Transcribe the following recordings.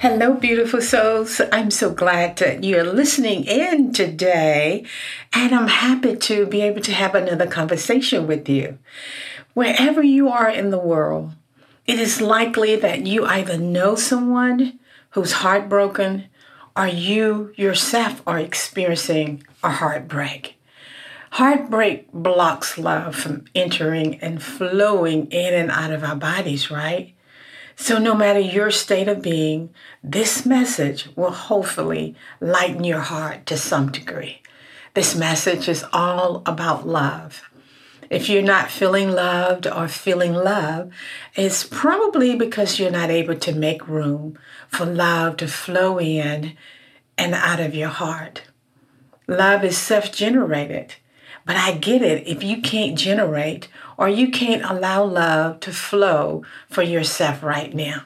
Hello, beautiful souls. I'm so glad that you're listening in today, and I'm happy to be able to have another conversation with you. Wherever you are in the world, it is likely that you either know someone who's heartbroken or you yourself are experiencing a heartbreak. Heartbreak blocks love from entering and flowing in and out of our bodies, right? So, no matter your state of being, this message will hopefully lighten your heart to some degree. This message is all about love. If you're not feeling loved or feeling love, it's probably because you're not able to make room for love to flow in and out of your heart. Love is self generated, but I get it if you can't generate or you can't allow love to flow for yourself right now.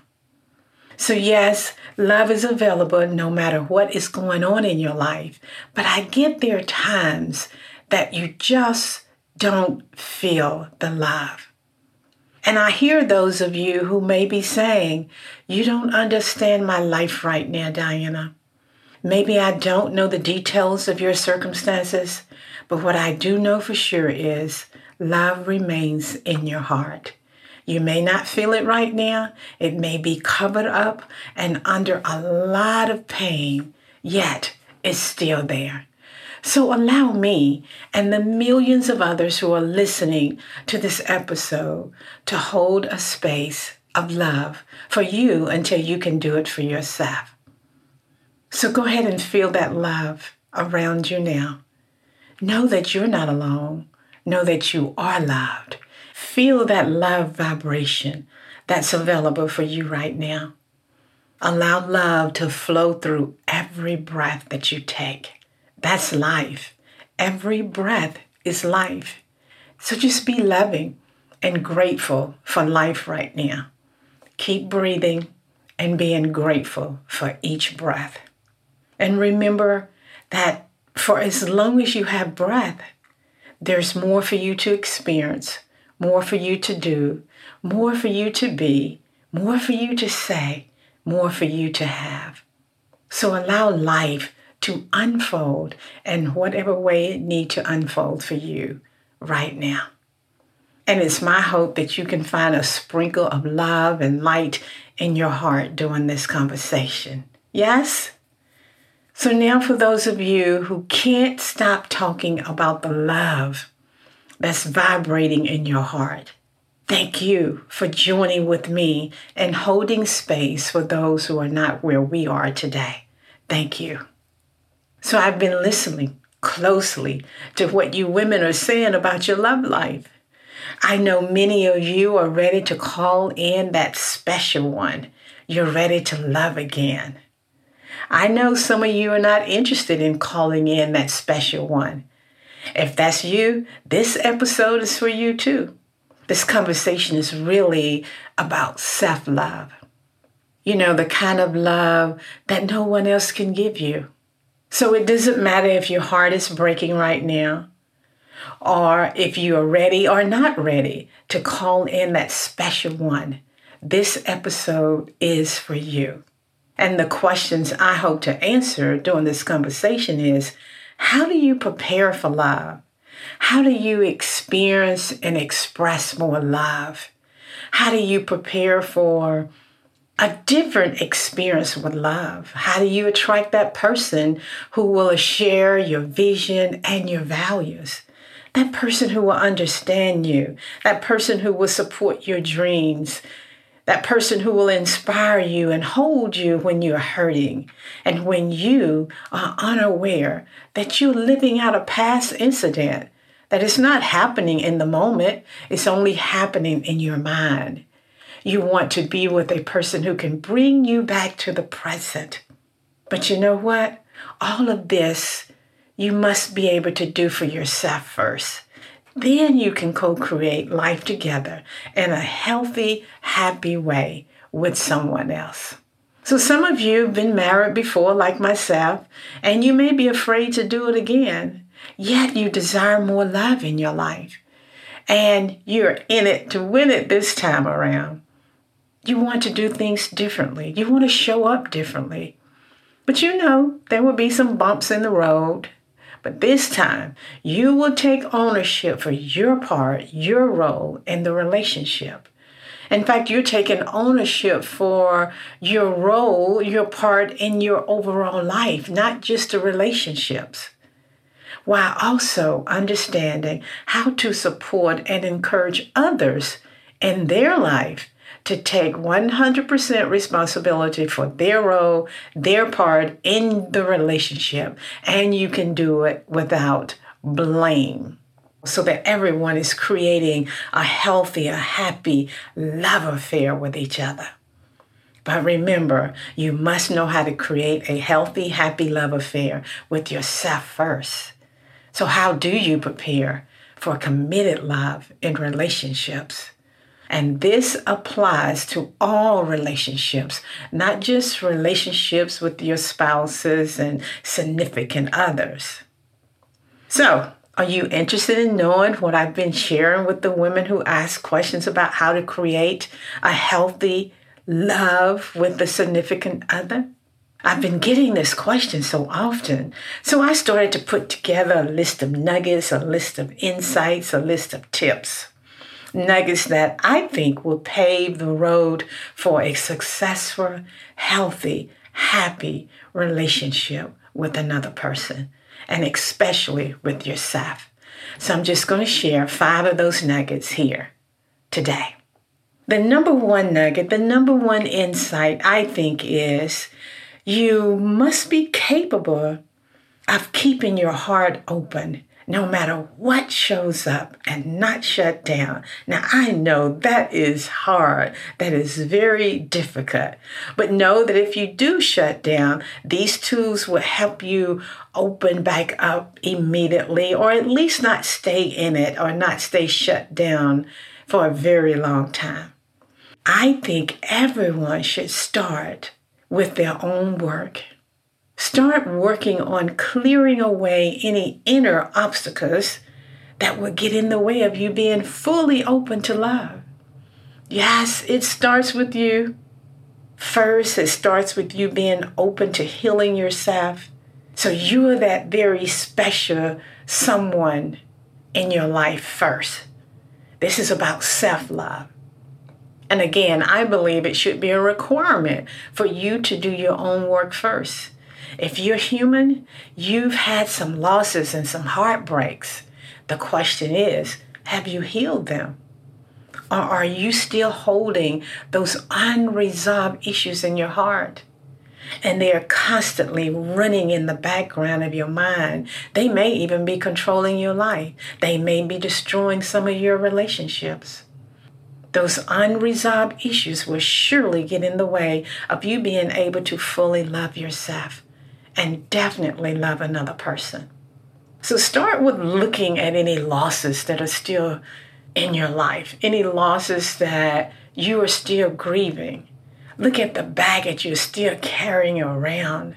So, yes, love is available no matter what is going on in your life, but I get there are times that you just don't feel the love. And I hear those of you who may be saying, You don't understand my life right now, Diana. Maybe I don't know the details of your circumstances, but what I do know for sure is love remains in your heart. You may not feel it right now. It may be covered up and under a lot of pain, yet it's still there. So allow me and the millions of others who are listening to this episode to hold a space of love for you until you can do it for yourself. So go ahead and feel that love around you now. Know that you're not alone. Know that you are loved. Feel that love vibration that's available for you right now. Allow love to flow through every breath that you take. That's life. Every breath is life. So just be loving and grateful for life right now. Keep breathing and being grateful for each breath. And remember that for as long as you have breath, there's more for you to experience, more for you to do, more for you to be, more for you to say, more for you to have. So allow life to unfold in whatever way it need to unfold for you right now. And it's my hope that you can find a sprinkle of love and light in your heart during this conversation. Yes? So now for those of you who can't stop talking about the love that's vibrating in your heart, thank you for joining with me and holding space for those who are not where we are today. Thank you. So I've been listening closely to what you women are saying about your love life. I know many of you are ready to call in that special one. You're ready to love again. I know some of you are not interested in calling in that special one. If that's you, this episode is for you too. This conversation is really about self love. You know, the kind of love that no one else can give you. So it doesn't matter if your heart is breaking right now, or if you are ready or not ready to call in that special one. This episode is for you. And the questions I hope to answer during this conversation is how do you prepare for love? How do you experience and express more love? How do you prepare for a different experience with love? How do you attract that person who will share your vision and your values? That person who will understand you, that person who will support your dreams, that person who will inspire you and hold you when you're hurting and when you are unaware that you're living out a past incident, that it's not happening in the moment, it's only happening in your mind. You want to be with a person who can bring you back to the present. But you know what? All of this you must be able to do for yourself first. Then you can co create life together in a healthy, happy way with someone else. So, some of you have been married before, like myself, and you may be afraid to do it again, yet you desire more love in your life. And you're in it to win it this time around. You want to do things differently, you want to show up differently. But you know, there will be some bumps in the road, but this time, you will take ownership for your part, your role in the relationship. In fact, you're taking ownership for your role, your part in your overall life, not just the relationships, while also understanding how to support and encourage others in their life to take 100% responsibility for their role, their part in the relationship, and you can do it without blame. So that everyone is creating a healthy, a happy love affair with each other. But remember, you must know how to create a healthy, happy love affair with yourself first. So, how do you prepare for committed love in relationships? And this applies to all relationships, not just relationships with your spouses and significant others. So, are you interested in knowing what I've been sharing with the women who ask questions about how to create a healthy love with the significant other? I've been getting this question so often. So I started to put together a list of nuggets, a list of insights, a list of tips nuggets that I think will pave the road for a successful, healthy, happy relationship with another person, and especially with yourself. So I'm just going to share five of those nuggets here today. The number one nugget, the number one insight, I think, is you must be capable of keeping your heart open no matter what shows up and not shut down. Now, I know that is hard. That is very difficult. But know that if you do shut down, these tools will help you open back up immediately, or at least not stay in it or not stay shut down for a very long time. I think everyone should start with their own work. Start working on clearing away any inner obstacles that would get in the way of you being fully open to love. Yes, it starts with you. First, it starts with you being open to healing yourself. So you are that very special someone in your life first. This is about self love. And again, I believe it should be a requirement for you to do your own work first. If you're human, you've had some losses and some heartbreaks. The question is have you healed them? Or are you still holding those unresolved issues in your heart? And they are constantly running in the background of your mind. They may even be controlling your life. They may be destroying some of your relationships. Those unresolved issues will surely get in the way of you being able to fully love yourself and definitely love another person. So start with looking at any losses that are still in your life, any losses that you are still grieving. Look at the baggage you're still carrying around.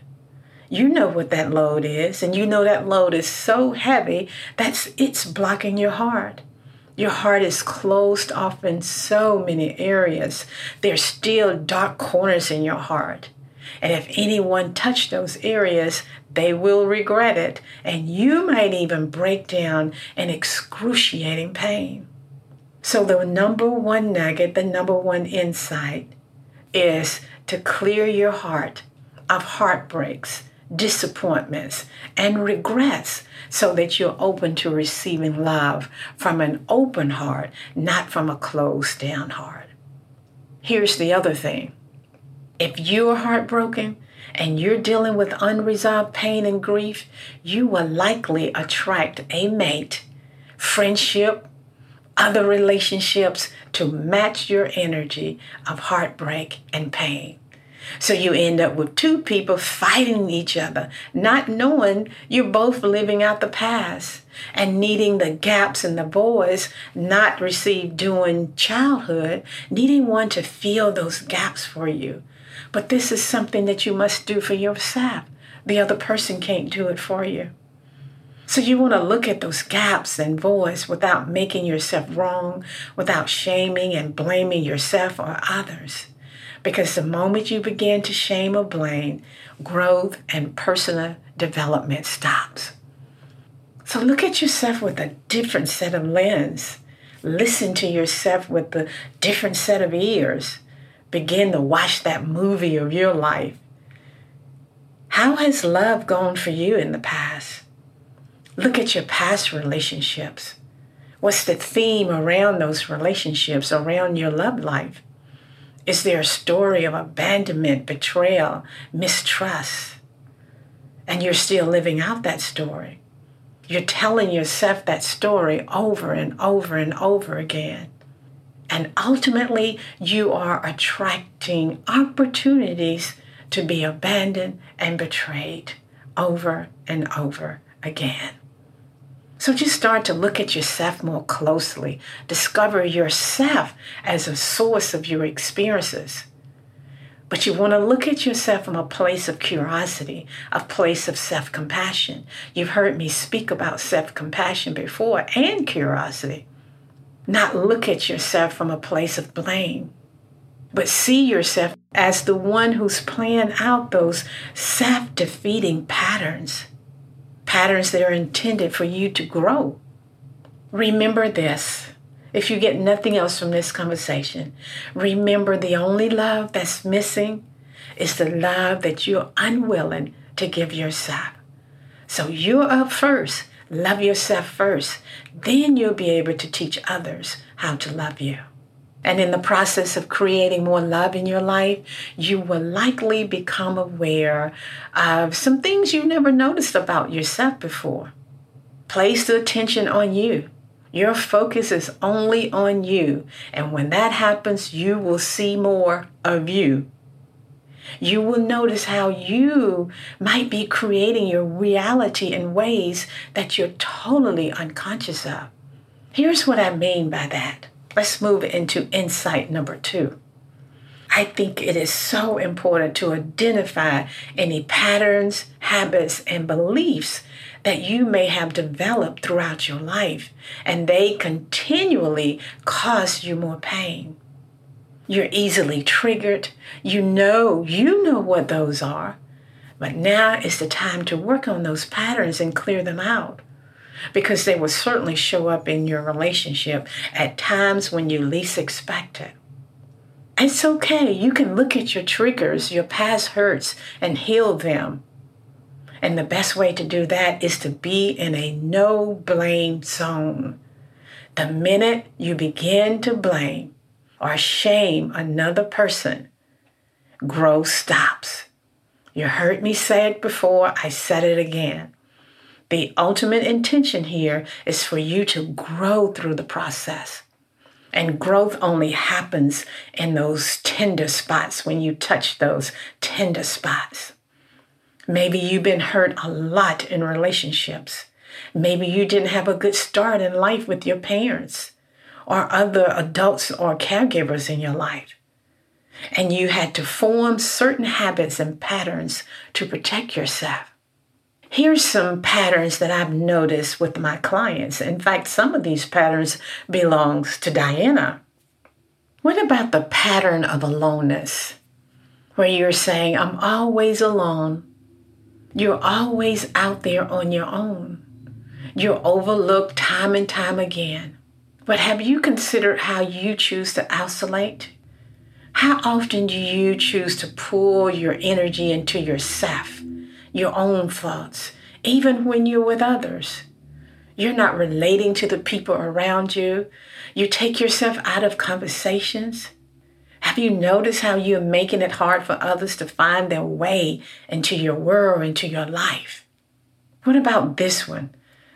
You know what that load is, and you know that load is so heavy that it's blocking your heart. Your heart is closed off in so many areas. There's still dark corners in your heart. And if anyone touch those areas, they will regret it. And you might even break down in excruciating pain. So, the number one nugget, the number one insight is to clear your heart of heartbreaks, disappointments, and regrets so that you're open to receiving love from an open heart, not from a closed down heart. Here's the other thing if you're heartbroken and you're dealing with unresolved pain and grief, you will likely attract a mate, friendship, other relationships to match your energy of heartbreak and pain. So you end up with two people fighting each other, not knowing you're both living out the past and needing the gaps in the voids not received during childhood, needing one to fill those gaps for you. But this is something that you must do for yourself. The other person can't do it for you. So you want to look at those gaps and voids without making yourself wrong, without shaming and blaming yourself or others. Because the moment you begin to shame or blame, growth and personal development stops. So look at yourself with a different set of lens. Listen to yourself with a different set of ears. Begin to watch that movie of your life. How has love gone for you in the past? Look at your past relationships. What's the theme around those relationships, around your love life? Is there a story of abandonment, betrayal, mistrust? And you're still living out that story. You're telling yourself that story over and over and over again. And ultimately, you are attracting opportunities to be abandoned and betrayed over and over again. So just start to look at yourself more closely. Discover yourself as a source of your experiences. But you want to look at yourself from a place of curiosity, a place of self compassion. You've heard me speak about self compassion before and curiosity. Not look at yourself from a place of blame, but see yourself as the one who's playing out those self defeating patterns patterns that are intended for you to grow. Remember this. If you get nothing else from this conversation, remember the only love that's missing is the love that you're unwilling to give yourself. So you're up first. Love yourself first. Then you'll be able to teach others how to love you. And in the process of creating more love in your life, you will likely become aware of some things you never noticed about yourself before. Place the attention on you. Your focus is only on you. And when that happens, you will see more of you. You will notice how you might be creating your reality in ways that you're totally unconscious of. Here's what I mean by that. Let's move into insight number two. I think it is so important to identify any patterns, habits, and beliefs that you may have developed throughout your life, and they continually cause you more pain. You're easily triggered. You know, you know what those are. But now is the time to work on those patterns and clear them out because they will certainly show up in your relationship at times when you least expect it. It's okay. You can look at your triggers, your past hurts, and heal them. And the best way to do that is to be in a no blame zone. The minute you begin to blame or shame another person, growth stops. You heard me say it before, I said it again. The ultimate intention here is for you to grow through the process. And growth only happens in those tender spots when you touch those tender spots. Maybe you've been hurt a lot in relationships. Maybe you didn't have a good start in life with your parents or other adults or caregivers in your life. And you had to form certain habits and patterns to protect yourself. Here's some patterns that I've noticed with my clients. In fact, some of these patterns belongs to Diana. What about the pattern of aloneness? where you're saying, I'm always alone. You're always out there on your own. You're overlooked time and time again. But have you considered how you choose to isolate? How often do you choose to pull your energy into yourself, your own thoughts, even when you're with others? You're not relating to the people around you. You take yourself out of conversations. Have you noticed how you're making it hard for others to find their way into your world, into your life? What about this one?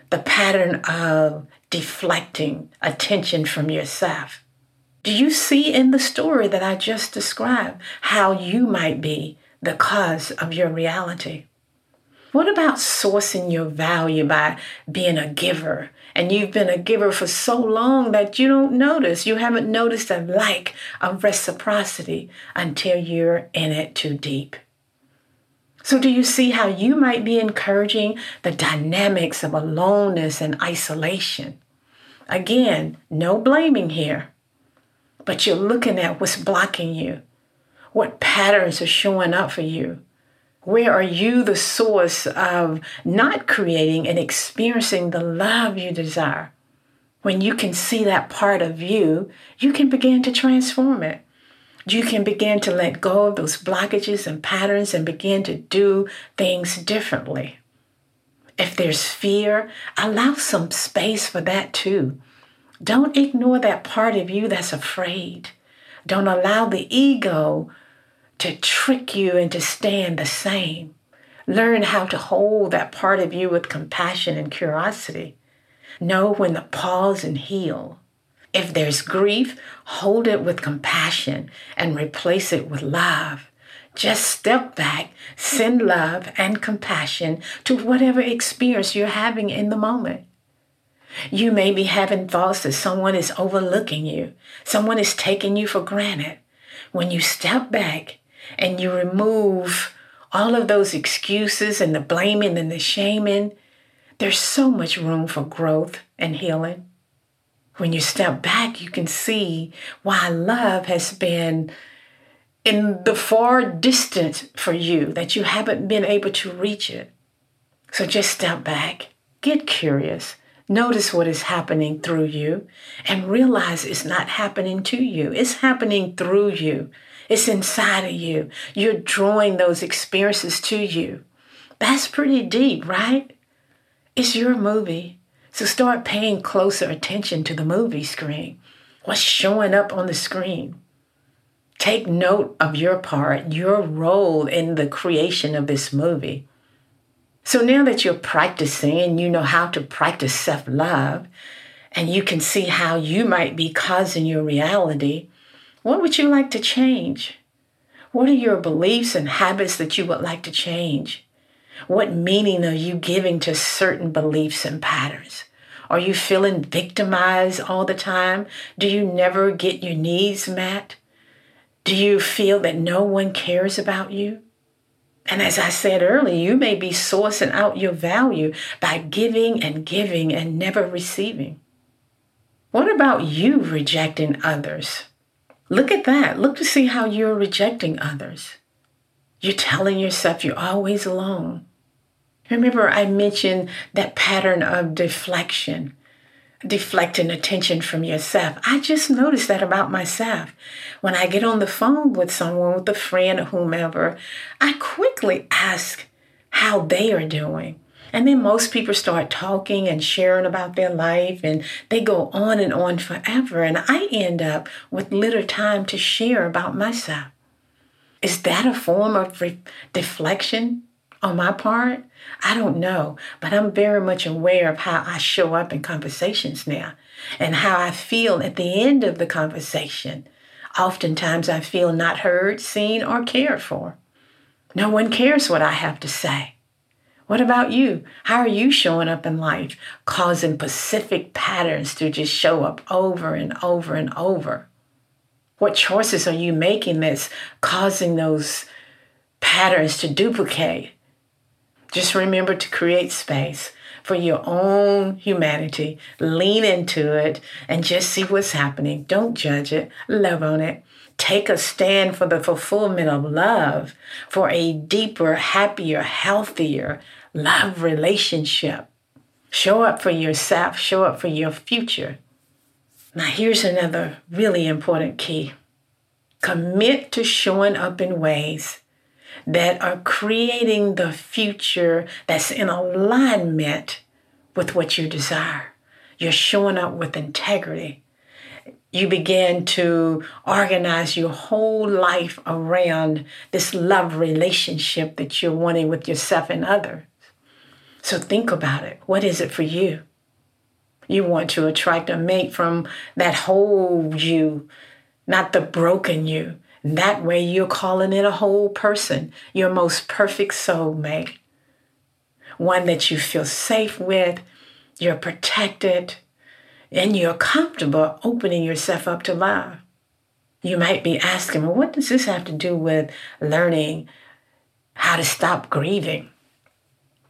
The pattern of deflecting attention from yourself. Do you see in the story that I just described how you might be the cause of your reality? What about sourcing your value by being a giver? And you've been a giver for so long that you don't notice. You haven't noticed a lack of reciprocity until you're in it too deep. So, do you see how you might be encouraging the dynamics of aloneness and isolation? Again, no blaming here, but you're looking at what's blocking you, what patterns are showing up for you where are you the source of not creating and experiencing the love you desire? When you can see that part of you, you can begin to transform it. You can begin to let go of those blockages and patterns and begin to do things differently. If there's fear, allow some space for that too. Don't ignore that part of you that's afraid. Don't allow the ego to trick you into staying the same. Learn how to hold that part of you with compassion and curiosity. Know when to pause and heal. If there's grief, hold it with compassion and replace it with love. Just step back, send love and compassion to whatever experience you're having in the moment. You may be having thoughts that someone is overlooking you, someone is taking you for granted. When you step back and you remove all of those excuses and the blaming and the shaming, there's so much room for growth and healing. When you step back, you can see why love has been in the far distance for you, that you haven't been able to reach it. So just step back, get curious, notice what is happening through you, and realize it's not happening to you, it's happening through you. It's inside of you. You're drawing those experiences to you. That's pretty deep, right? It's your movie. So start paying closer attention to the movie screen. What's showing up on the screen? Take note of your part, your role in the creation of this movie. So now that you're practicing and you know how to practice self love, and you can see how you might be causing your reality, what would you like to change? What are your beliefs and habits that you would like to change? What meaning are you giving to certain beliefs and patterns? Are you feeling victimized all the time? Do you never get your needs met? Do you feel that no one cares about you? And as I said earlier, you may be sourcing out your value by giving and giving and never receiving. What about you rejecting others? Look at that. Look to see how you're rejecting others. You're telling yourself you're always alone. Remember, I mentioned that pattern of deflection, deflecting attention from yourself. I just noticed that about myself. When I get on the phone with someone, with a friend or whomever, I quickly ask how they are doing. And then most people start talking and sharing about their life, and they go on and on forever. And I end up with little time to share about myself. Is that a form of re- deflection on my part? I don't know, but I'm very much aware of how I show up in conversations now and how I feel at the end of the conversation. Oftentimes, I feel not heard, seen, or cared for. No one cares what I have to say. What about you? How are you showing up in life, causing specific patterns to just show up over and over and over? What choices are you making that's causing those patterns to duplicate? Just remember to create space for your own humanity. Lean into it and just see what's happening. Don't judge it, love on it. Take a stand for the fulfillment of love, for a deeper, happier, healthier love relationship. Show up for yourself, show up for your future. Now, here's another really important key commit to showing up in ways that are creating the future that's in alignment with what you desire. You're showing up with integrity. You begin to organize your whole life around this love relationship that you're wanting with yourself and others. So think about it. What is it for you? You want to attract a mate from that whole you, not the broken you. That way, you're calling it a whole person, your most perfect soulmate. One that you feel safe with, you're protected, and you're comfortable opening yourself up to love. You might be asking, well, what does this have to do with learning how to stop grieving?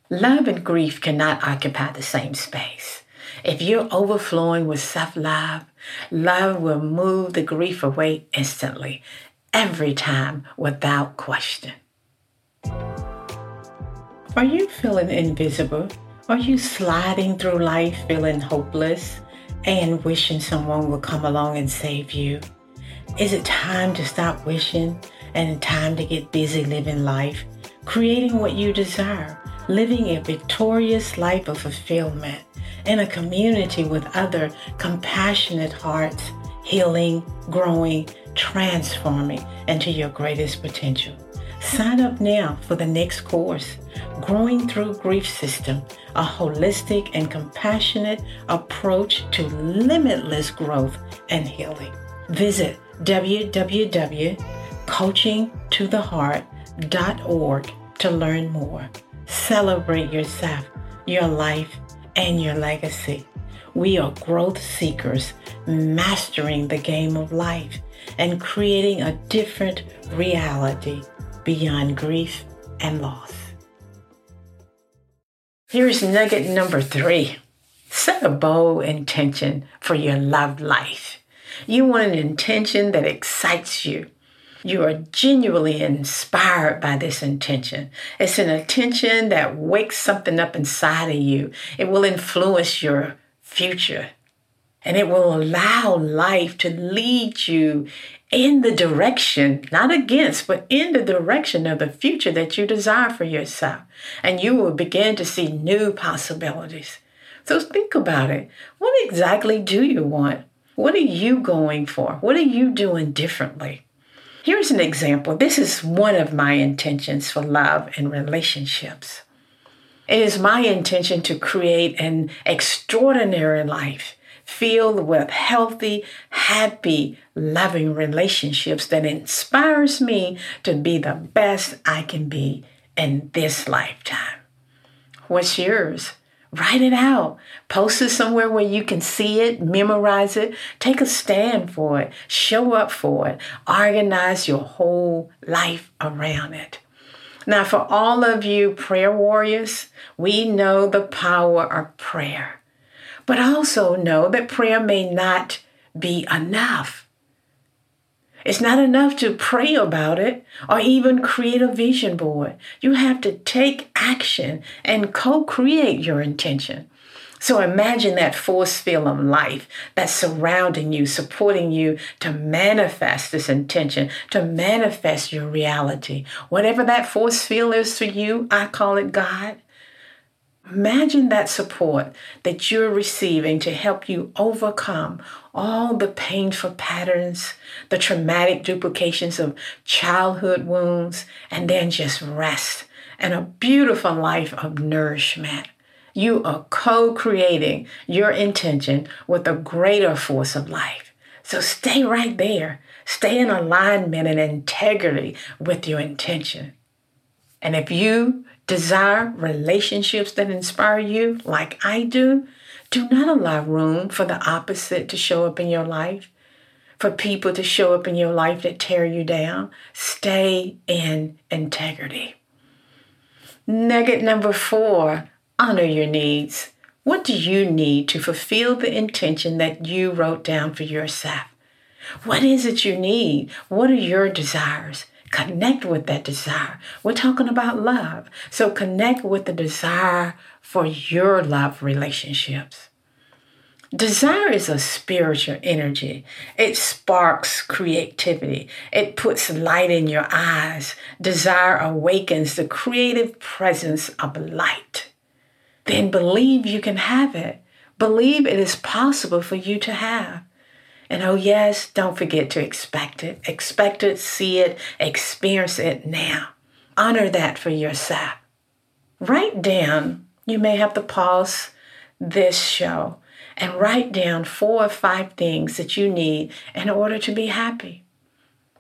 Love and grief cannot occupy the same space. If you're overflowing with self love, love will move the grief away instantly, every time, without question. Are you feeling invisible? Are you sliding through life feeling hopeless and wishing someone would come along and save you? Is it time to stop wishing and time to get busy living life, creating what you desire, living a victorious life of fulfillment? in a community with other compassionate hearts, healing, growing, transforming into your greatest potential. Sign up now for the next course, Growing Through Grief System, a holistic and compassionate approach to limitless growth and healing. Visit www.coachingtotheheart.org to learn more. Celebrate yourself, your life, and your legacy. We are growth seekers, mastering the game of life and creating a different reality beyond grief and loss. Here's nugget number three set a bold intention for your love life. You want an intention that excites you you are genuinely inspired by this intention. It's an intention that wakes something up inside of you. It will influence your future and it will allow life to lead you in the direction, not against, but in the direction of the future that you desire for yourself. And you will begin to see new possibilities. So think about it. What exactly do you want? What are you going for? What are you doing differently? Here's an example. This is one of my intentions for love and relationships. It is my intention to create an extraordinary life filled with healthy, happy, loving relationships that inspires me to be the best I can be in this lifetime. What's yours? Write it out. Post it somewhere where you can see it, memorize it, take a stand for it, show up for it, organize your whole life around it. Now, for all of you prayer warriors, we know the power of prayer, but also know that prayer may not be enough. It's not enough to pray about it or even create a vision board. You have to take action and co create your intention. So imagine that force field of life that's surrounding you, supporting you to manifest this intention, to manifest your reality. Whatever that force field is for you, I call it God. Imagine that support that you're receiving to help you overcome all the painful patterns, the traumatic duplications of childhood wounds, and then just rest and a beautiful life of nourishment. You are co creating your intention with a greater force of life. So stay right there. Stay in alignment and integrity with your intention. And if you desire relationships that inspire you like I do, do not allow room for the opposite to show up in your life, for people to show up in your life that tear you down. Stay in integrity. Nugget number four honor your needs. What do you need to fulfill the intention that you wrote down for yourself? What is it you need? What are your desires? Connect with that desire. We're talking about love. So connect with the desire for your love relationships. Desire is a spiritual energy. It sparks creativity. It puts light in your eyes. Desire awakens the creative presence of light. Then believe you can have it. Believe it is possible for you to have. And oh, yes, don't forget to expect it. Expect it, see it, experience it now. Honor that for yourself. Write down, you may have to pause this show and write down four or five things that you need in order to be happy,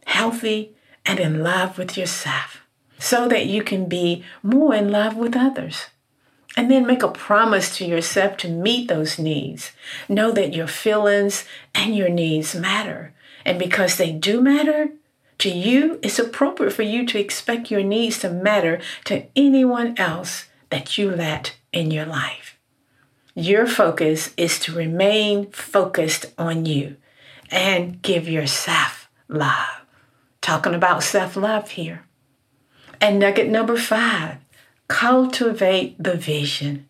healthy, and in love with yourself so that you can be more in love with others. And then make a promise to yourself to meet those needs. Know that your feelings and your needs matter. And because they do matter to you, it's appropriate for you to expect your needs to matter to anyone else that you let in your life. Your focus is to remain focused on you and give yourself love. Talking about self love here. And nugget number five cultivate the vision.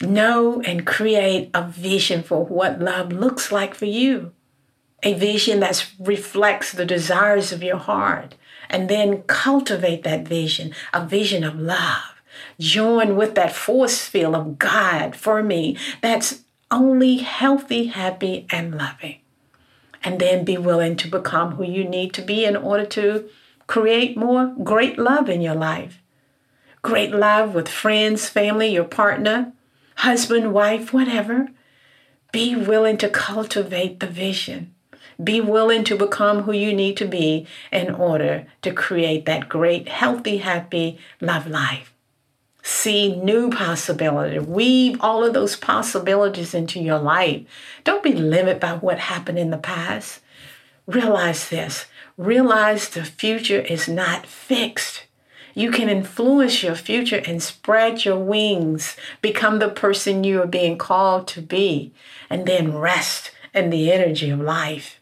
Know and create a vision for what love looks like for you. A vision that reflects the desires of your heart. And then cultivate that vision, a vision of love join with that force field of God for me that's only healthy, happy, and loving. And then be willing to become who you need to be in order to create more great love in your life. Great love with friends, family, your partner, husband, wife, whatever. Be willing to cultivate the vision. Be willing to become who you need to be in order to create that great, healthy, happy love life see new possibility. Weave all of those possibilities into your life. Don't be limited by what happened in the past. Realize this. Realize the future is not fixed. You can influence your future and spread your wings, become the person you are being called to be, and then rest in the energy of life.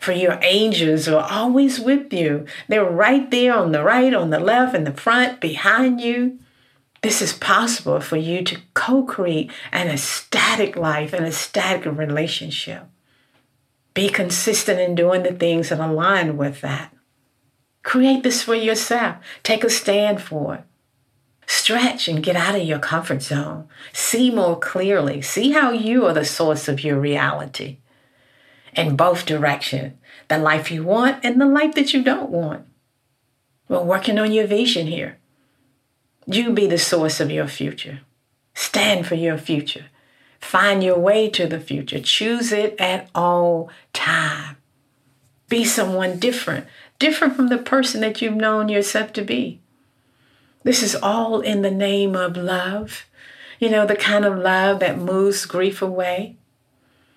For your angels are always with you. They're right there on the right, on the left, in the front, behind you. This is possible for you to co create an ecstatic life, an ecstatic relationship. Be consistent in doing the things that align with that. Create this for yourself. Take a stand for it. Stretch and get out of your comfort zone. See more clearly. See how you are the source of your reality in both directions the life you want and the life that you don't want. We're working on your vision here. You be the source of your future. Stand for your future. Find your way to the future. Choose it at all time. Be someone different, different from the person that you've known yourself to be. This is all in the name of love. You know, the kind of love that moves grief away.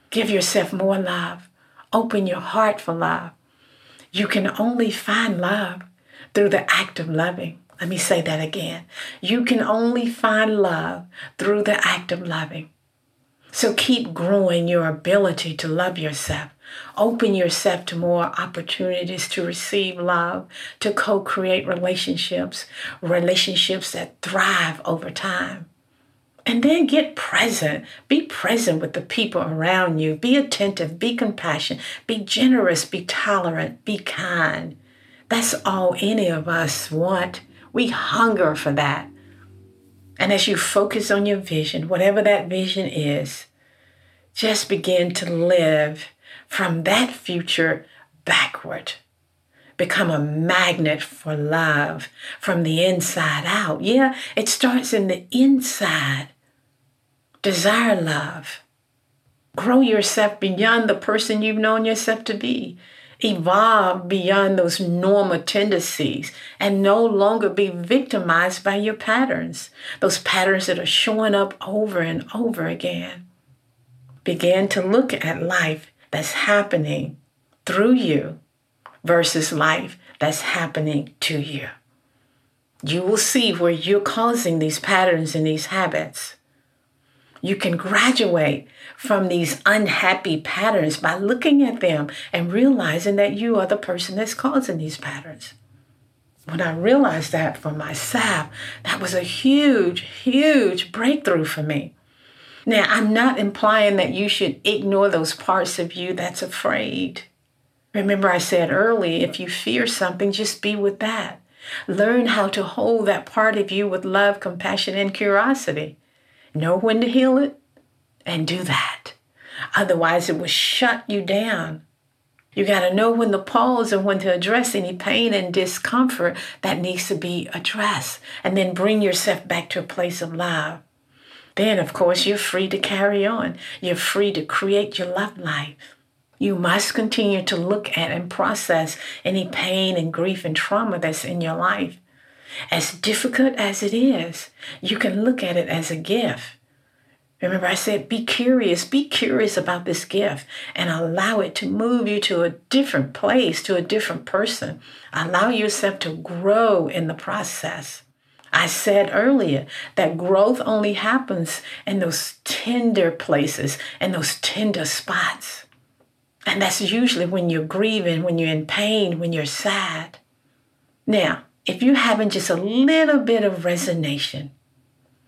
Give yourself more love. Open your heart for love. You can only find love through the act of loving. Let me say that again. You can only find love through the act of loving. So keep growing your ability to love yourself. Open yourself to more opportunities to receive love, to co create relationships, relationships that thrive over time. And then get present. Be present with the people around you. Be attentive. Be compassionate. Be generous. Be tolerant. Be kind. That's all any of us want we hunger for that. And as you focus on your vision, whatever that vision is, just begin to live from that future backward. Become a magnet for love from the inside out. Yeah, it starts in the inside. Desire love. Grow yourself beyond the person you've known yourself to be evolve beyond those normal tendencies and no longer be victimized by your patterns, those patterns that are showing up over and over again. Begin to look at life that's happening through you versus life that's happening to you. You will see where you're causing these patterns and these habits. You can graduate from these unhappy patterns by looking at them and realizing that you are the person that's causing these patterns. When I realized that for myself, that was a huge, huge breakthrough for me. Now, I'm not implying that you should ignore those parts of you that's afraid. Remember, I said earlier if you fear something, just be with that. Learn how to hold that part of you with love, compassion, and curiosity. Know when to heal it and do that. Otherwise, it will shut you down. You got to know when to pause and when to address any pain and discomfort that needs to be addressed, and then bring yourself back to a place of love. Then, of course, you're free to carry on. You're free to create your love life. You must continue to look at and process any pain and grief and trauma that's in your life. As difficult as it is, you can look at it as a gift. Remember, I said, be curious, be curious about this gift and allow it to move you to a different place, to a different person. Allow yourself to grow in the process. I said earlier that growth only happens in those tender places and those tender spots. And that's usually when you're grieving, when you're in pain, when you're sad. Now, if you're having just a little bit of resignation,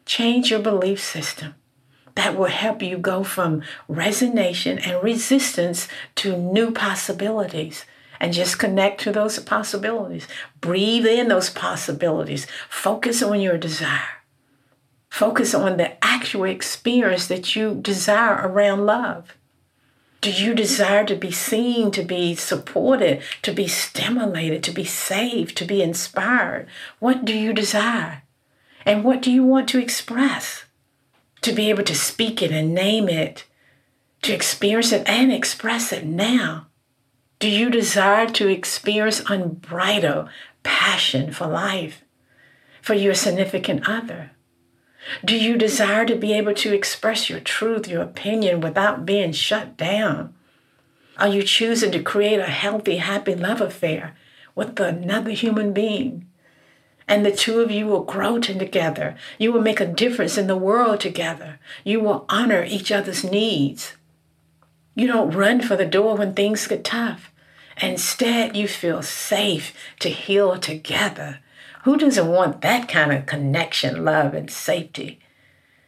change your belief system. That will help you go from resignation and resistance to new possibilities and just connect to those possibilities. Breathe in those possibilities. Focus on your desire. Focus on the actual experience that you desire around love. Do you desire to be seen, to be supported, to be stimulated, to be saved, to be inspired? What do you desire? And what do you want to express? To be able to speak it and name it, to experience it and express it now. Do you desire to experience unbridled passion for life, for your significant other? Do you desire to be able to express your truth, your opinion without being shut down? Are you choosing to create a healthy, happy love affair with another human being? And the two of you will grow together. You will make a difference in the world together. You will honor each other's needs. You don't run for the door when things get tough. Instead, you feel safe to heal together who doesn't want that kind of connection, love, and safety?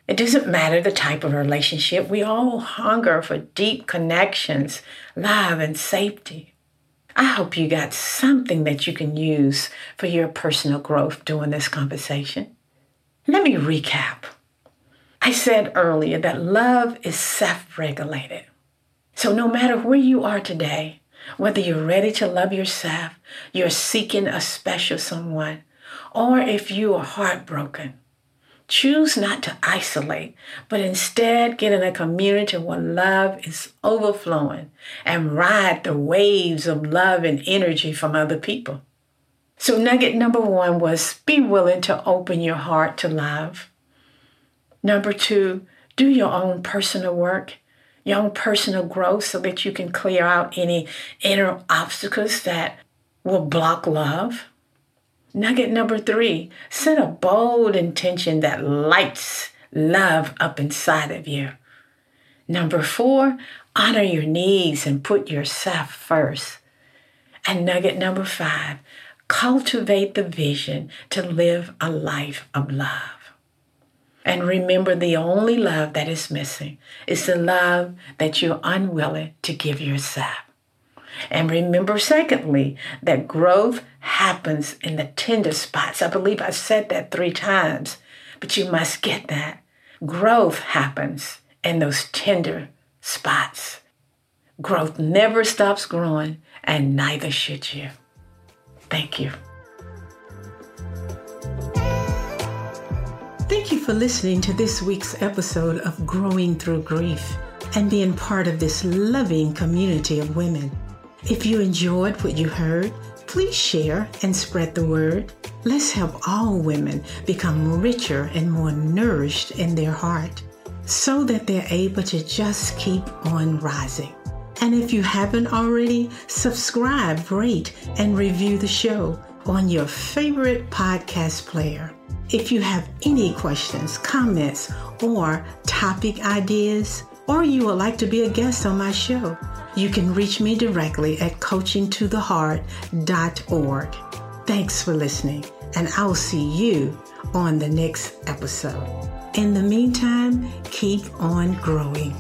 It doesn't matter the type of relationship. We all hunger for deep connections, love, and safety. I hope you got something that you can use for your personal growth during this conversation. Let me recap. I said earlier that love is self regulated. So, no matter where you are today, whether you're ready to love yourself, you're seeking a special someone, or if you are heartbroken. Choose not to isolate, but instead get in a community where love is overflowing and ride the waves of love and energy from other people. So, nugget number one was be willing to open your heart to love. Number two, do your own personal work, your own personal growth so that you can clear out any inner obstacles that will block love. Nugget number three set a bold intention that lights love up inside of you. Number four, honor your needs and put yourself first. And nugget number five, cultivate the vision to live a life of love. And remember, the only love that is missing is the love that you're unwilling to give yourself. And remember, secondly, that growth happens in the tender spots. I believe I said that three times, but you must get that. Growth happens in those tender spots. Growth never stops growing, and neither should you. Thank you. Thank you for listening to this week's episode of Growing Through Grief and being part of this loving community of women. If you enjoyed what you heard, please share and spread the word. Let's help all women become richer and more nourished in their heart so that they're able to just keep on rising. And if you haven't already, subscribe, rate, and review the show on your favorite podcast player. If you have any questions, comments, or topic ideas, or you would like to be a guest on my show, you can reach me directly at coachingtotheheart.org. Thanks for listening, and I'll see you on the next episode. In the meantime, keep on growing.